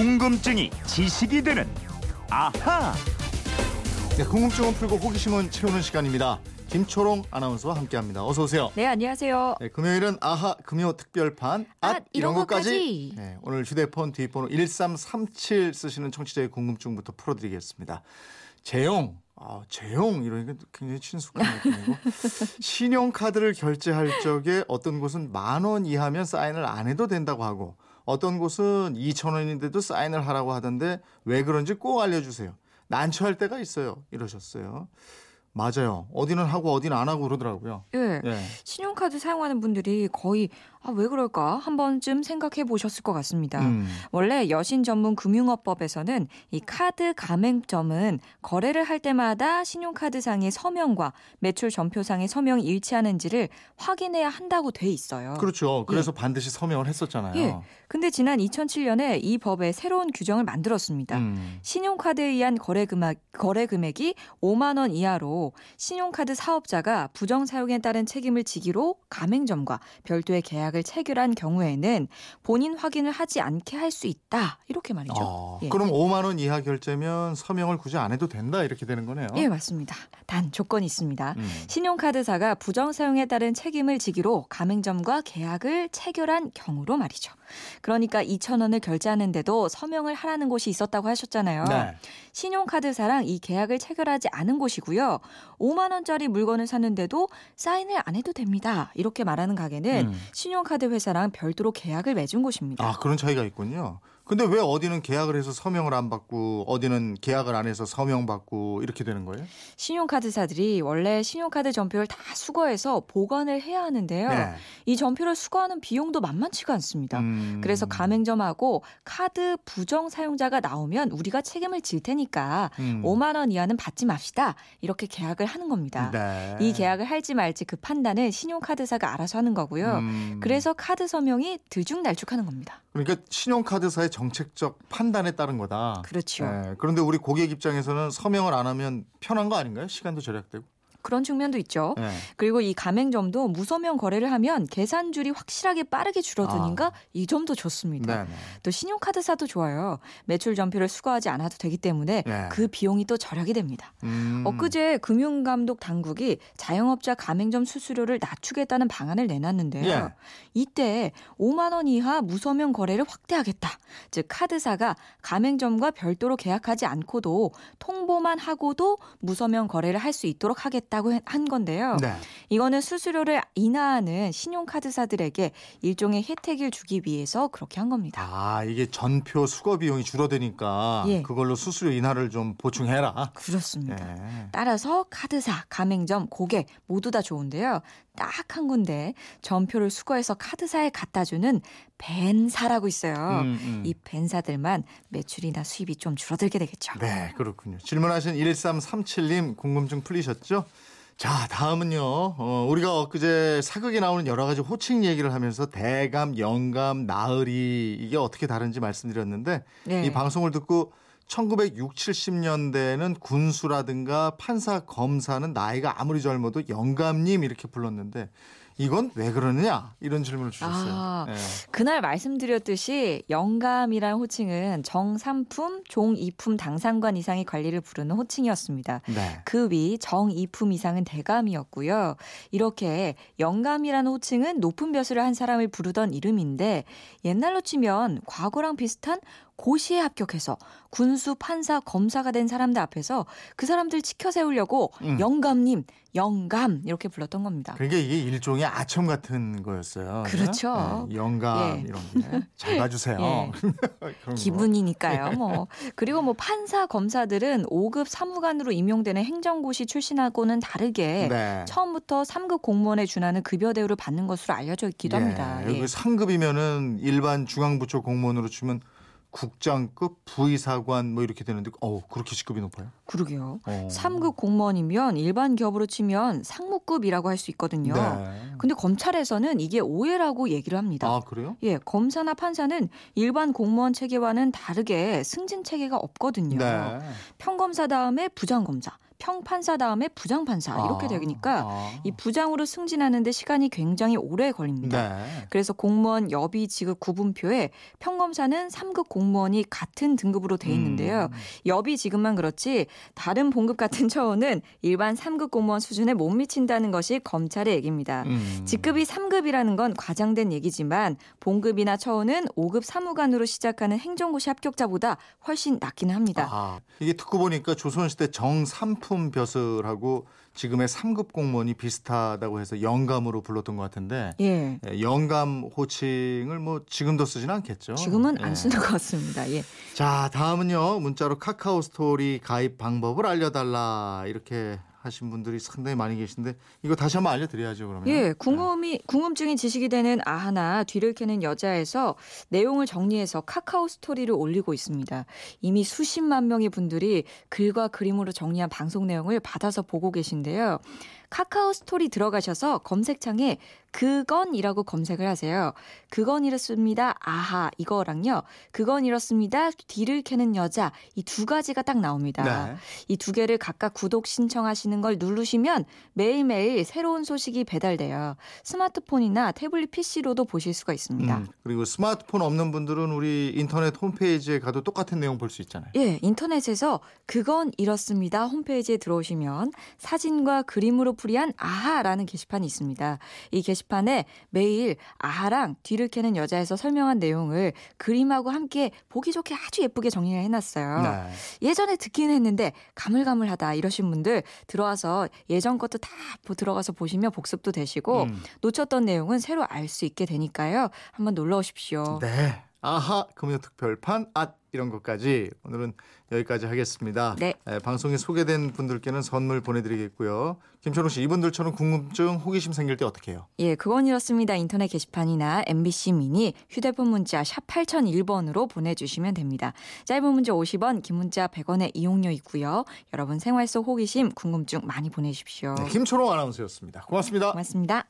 궁금증이 지식이 되는 아하. 네, 궁금증은 풀고 호기심은 채우는 시간입니다. 김초롱 아나운서와 함께합니다. 어서 오세요. 네, 안녕하세요. 네, 금요일은 아하 금요 특별판 앗 앗, 이런 것까지. 네, 오늘 휴대폰 뒷번호 1337 쓰시는 청취자의 궁금증부터 풀어드리겠습니다. 재용 아, 재용 이러니까 굉장히 친숙한 느낌이고 신용카드를 결제할 적에 어떤 곳은 만 원 이하면 사인을 안 해도 된다고 하고 어떤 곳은 2천 원인데도 사인을 하라고 하던데 왜 그런지 꼭 알려주세요. 난처할 때가 있어요. 이러셨어요. 맞아요. 어디는 하고 어디는 안 하고 그러더라고요. 예. 예. 신용카드 사용하는 분들이 거의 아, 왜 그럴까 한 번쯤 생각해 보셨을 것 같습니다. 음. 원래 여신 전문 금융업법에서는 이 카드 가맹점은 거래를 할 때마다 신용카드상의 서명과 매출 전표상의 서명이 일치하는지를 확인해야 한다고 돼 있어요. 그렇죠. 그래서 반드시 서명을 했었잖아요. 예. 근데 지난 2007년에 이 법에 새로운 규정을 만들었습니다. 음. 신용카드에 의한 거래 금액, 거래 금액이 5만 원 이하로 신용카드 사업자가 부정 사용에 따른 책임을 지기로 가맹점과 별도의 계약을 체결한 경우에는 본인 확인을 하지 않게 할 수 있다. 이렇게 말이죠. 아, 예. 그럼 5만 원 이하 결제면 서명을 굳이 안 해도 된다 이렇게 되는 거네요. 예, 맞습니다. 단 조건이 있습니다. 음. 신용카드사가 부정 사용에 따른 책임을 지기로 가맹점과 계약을 체결한 경우로 말이죠. 그러니까 2천 원을 결제하는데도 서명을 하라는 곳이 있었다고 하셨잖아요. 네. 신용카드사랑 이 계약을 체결하지 않은 곳이고요. 5만 원짜리 물건을 샀는데도 사인을 안 해도 됩니다. 이렇게 말하는 가게는 음. 신용카드 회사랑 별도로 계약을 맺은 곳입니다. 아 그런 차이가 있군요. 근데 왜 어디는 계약을 해서 서명을 안 받고 어디는 계약을 안 해서 서명 받고 이렇게 되는 거예요? 신용카드사들이 원래 신용카드 전표를 다 수거해서 보관을 해야 하는데요. 네. 이 전표를 수거하는 비용도 만만치가 않습니다. 음. 그래서 가맹점하고 카드 부정 사용자가 나오면 우리가 책임을 질 테니까 음. 5만 원 이하는 받지 맙시다. 이렇게 계약을 하는 겁니다. 네. 이 계약을 할지 말지 그 판단은 신용카드사가 알아서 하는 거고요. 음. 그래서 카드 서명이 들쭉날쭉하는 겁니다. 그러니까 신용카드사의 정책적 판단에 따른 거다. 그렇죠. 네. 그런데 우리 고객 입장에서는 서명을 안 하면 편한 거 아닌가요? 시간도 절약되고. 그런 측면도 있죠. 네. 그리고 이 가맹점도 무서명 거래를 하면 계산줄이 확실하게 빠르게 줄어드니까 아. 이 점도 좋습니다. 네. 네. 또 신용카드사도 좋아요. 매출 전표를 수거하지 않아도 되기 때문에 네. 그 비용이 또 절약이 됩니다. 음. 엊그제 금융감독 당국이 자영업자 가맹점 수수료를 낮추겠다는 방안을 내놨는데요. 예. 이때 5만 원 이하 무서명 거래를 확대하겠다. 즉 카드사가 가맹점과 별도로 계약하지 않고도 통보만 하고도 무서명 거래를 할 수 있도록 하겠다 고 한 건데요. 네. 이거는 수수료를 인하하는 신용카드사들에게 일종의 혜택을 주기 위해서 그렇게 한 겁니다. 아 이게 전표 수거 비용이 줄어드니까 예. 그걸로 수수료 인하를 좀 보충해라. 그렇습니다. 예. 따라서 카드사, 가맹점, 고객 모두 다 좋은데요. 딱 한 군데 전표를 수거해서 카드사에 갖다 주는 벤사라고 있어요. 음, 음. 이 벤사들만 매출이나 수입이 좀 줄어들게 되겠죠. 네, 그렇군요. 질문하신 1337님 궁금증 풀리셨죠? 자, 다음은요. 어, 우리가 엊그제 사극에 나오는 여러 가지 호칭 얘기를 하면서 대감, 영감, 나으리 이게 어떻게 다른지 말씀드렸는데 네. 이 방송을 듣고 1960, 70년대는 군수라든가 판사, 검사는 나이가 아무리 젊어도 영감님 이렇게 불렀는데 이건 왜 그러느냐 이런 질문을 주셨어요. 아, 네. 그날 말씀드렸듯이 영감이라는 호칭은 정삼품, 종이품 당상관 이상의 관리를 부르는 호칭이었습니다. 네. 그위 정이품 이상은 대감이었고요. 이렇게 영감이라는 호칭은 높은 벼슬을 한 사람을 부르던 이름인데 옛날로 치면 과거랑 비슷한 고시에 합격해서 군수, 판사, 검사가 된 사람들 앞에서 그 사람들 치켜 세우려고 음. 영감님, 영감 이렇게 불렀던 겁니다. 그러니까 이게 일종의 아첨 같은 거였어요. 그렇죠. 네, 영감 예. 이런 게잘 봐주세요. 예. 기분이니까요. 뭐 그리고 뭐 판사 검사들은 5급 사무관으로 임용되는 행정고시 출신하고는 다르게 네. 처음부터 3급 공무원에 준하는 급여 대우를 받는 것으로 알려져 있기도 합니다. 예. 예. 여기 상급이면은 일반 중앙부처 공무원으로 치면 국장급, 부의사관 뭐 이렇게 되는데 어 그렇게 직급이 높아요? 그러게요. 어. 3급 공무원이면 일반 기업으로 치면 상무급이라고 할 수 있거든요. 네. 근데 검찰에서는 이게 오해라고 얘기를 합니다. 아 그래요? 예, 검사나 판사는 일반 공무원 체계와는 다르게 승진 체계가 없거든요. 네. 평검사 다음에 부장검사, 평판사 다음에 부장판사 이렇게 아, 되니까 아. 이 부장으로 승진하는데 시간이 굉장히 오래 걸립니다. 네. 그래서 공무원 여비 지급 구분표에 평검사는 3급 공무원이 같은 등급으로 돼 있는데요. 음. 여비 지급만 그렇지 다른 봉급 같은 처우는 일반 3급 공무원 수준에 못 미친다는 것이 검찰의 얘기입니다. 음. 직급이 3급이라는 건 과장된 얘기지만 봉급이나 처우는 5급 사무관으로 시작하는 행정고시 합격자보다 훨씬 낮기는 합니다. 아, 이게 듣고 보니까 조선시대 정 삼품 벼슬하고 지금의 3급 공무원이 비슷하다고 해서 영감으로 불렀던 것 같은데 예. 예, 영감 호칭을 뭐 지금도 쓰지는 않겠죠. 지금은 예. 안 쓰는 것 같습니다. 예. 자, 다음은요. 문자로 카카오 스토리 가입 방법을 알려달라 이렇게 하신 분들이 상당히 많이 계신데 이거 다시 한번 알려드려야죠. 그러면. 예, 궁금이 궁금증이 지식이 되는 아하나 뒤를 캐는 여자에서 내용을 정리해서 카카오 스토리를 올리고 있습니다. 이미 수십만 명의 분들이 글과 그림으로 정리한 방송 내용을 받아서 보고 계신데요. 카카오 스토리 들어가셔서 검색창에 그건이라고 검색을 하세요. 그건 이렇습니다. 아하 이거랑요. 그건 이렇습니다. 뒤를 캐는 여자 이 두 가지가 딱 나옵니다. 네. 이두 개를 각각 구독 신청하시는 걸 누르시면 매일매일 새로운 소식이 배달돼요. 스마트폰이나 태블릿 PC로도 보실 수가 있습니다. 음, 그리고 스마트폰 없는 분들은 우리 인터넷 홈페이지에 가도 똑같은 내용 볼 수 있잖아요. 예, 인터넷에서 그건 이렇습니다. 홈페이지에 들어오시면 사진과 그림으로 풀이한 아하라는 게시판이 있습니다. 이 게시판에 매일 아하랑 뒤를 캐는 여자에서 설명한 내용을 그림하고 함께 보기 좋게 아주 예쁘게 정리를 해놨어요. 네. 예전에 듣기는 했는데 가물가물하다 이러신 분들 들어와서 예전 것도 다 보- 들어가서 보시면 복습도 되시고 음. 놓쳤던 내용은 새로 알 수 있게 되니까요. 한번 놀러 오십시오. 네. 아하 금요 특별판 앗 이런 것까지 오늘은 여기까지 하겠습니다. 네. 에, 방송에 소개된 분들께는 선물 보내드리겠고요. 김철웅 씨 이분들처럼 궁금증, 호기심 생길 때 어떻게 해요? 예, 그건 이렇습니다. 인터넷 게시판이나 MBC 미니 휴대폰 문자 샵 8001번으로 보내주시면 됩니다. 짧은 문자 50원, 긴 문자 100원의 이용료 있고요. 여러분 생활 속 호기심, 궁금증 많이 보내주십시오. 네, 김초롱 아나운서였습니다. 고맙습니다. 고맙습니다.